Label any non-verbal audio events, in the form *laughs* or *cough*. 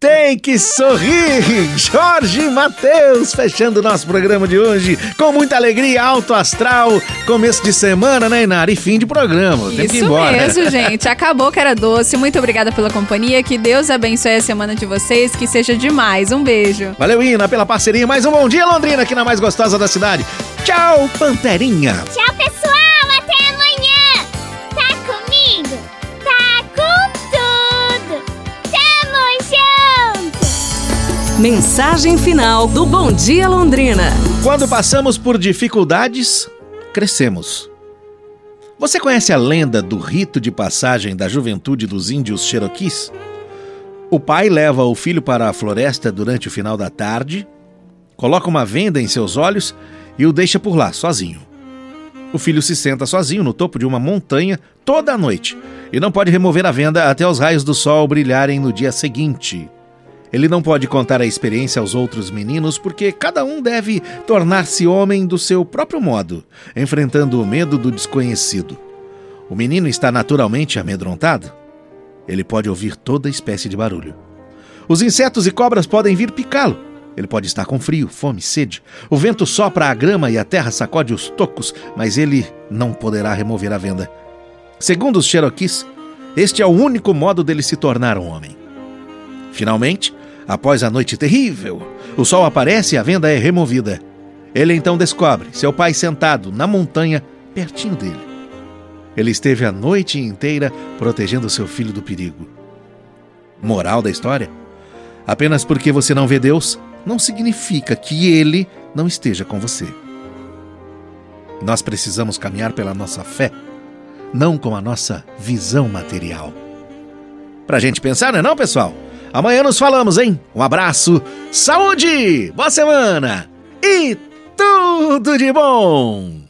Tem que sorrir! Jorge Matheus fechando o nosso programa de hoje com muita alegria, alto astral, começo de semana, né, Inara? E fim de programa. Tem Isso que ir embora. mesmo, *laughs* gente. Acabou que era doce. Muito obrigada pela companhia. Que Deus abençoe a semana de vocês. Que seja demais. Um beijo. Valeu, Ina, pela parceria. Mais um bom dia, Londrina, aqui na mais gostosa da cidade. Tchau, Panterinha! Tchau, Mensagem final do Bom Dia Londrina. Quando passamos por dificuldades, crescemos. Você conhece a lenda do rito de passagem da juventude dos índios Cherokees? O pai leva o filho para a floresta durante o final da tarde, coloca uma venda em seus olhos e o deixa por lá, sozinho. O filho se senta sozinho no topo de uma montanha toda a noite e não pode remover a venda até os raios do sol brilharem no dia seguinte. Ele não pode contar a experiência aos outros meninos porque cada um deve tornar-se homem do seu próprio modo, enfrentando o medo do desconhecido. O menino está naturalmente amedrontado. Ele pode ouvir toda espécie de barulho. Os insetos e cobras podem vir picá-lo. Ele pode estar com frio, fome, sede. O vento sopra a grama e a terra sacode os tocos, mas ele não poderá remover a venda. Segundo os Cherokees, este é o único modo dele se tornar um homem. Finalmente, após a noite terrível, o sol aparece e a venda é removida. Ele então descobre seu pai sentado na montanha pertinho dele. Ele esteve a noite inteira protegendo seu filho do perigo. Moral da história? Apenas porque você não vê Deus, não significa que Ele não esteja com você. Nós precisamos caminhar pela nossa fé, não com a nossa visão material. Pra gente pensar, não é não, pessoal? Amanhã nos falamos, hein? Um abraço, saúde, boa semana e tudo de bom!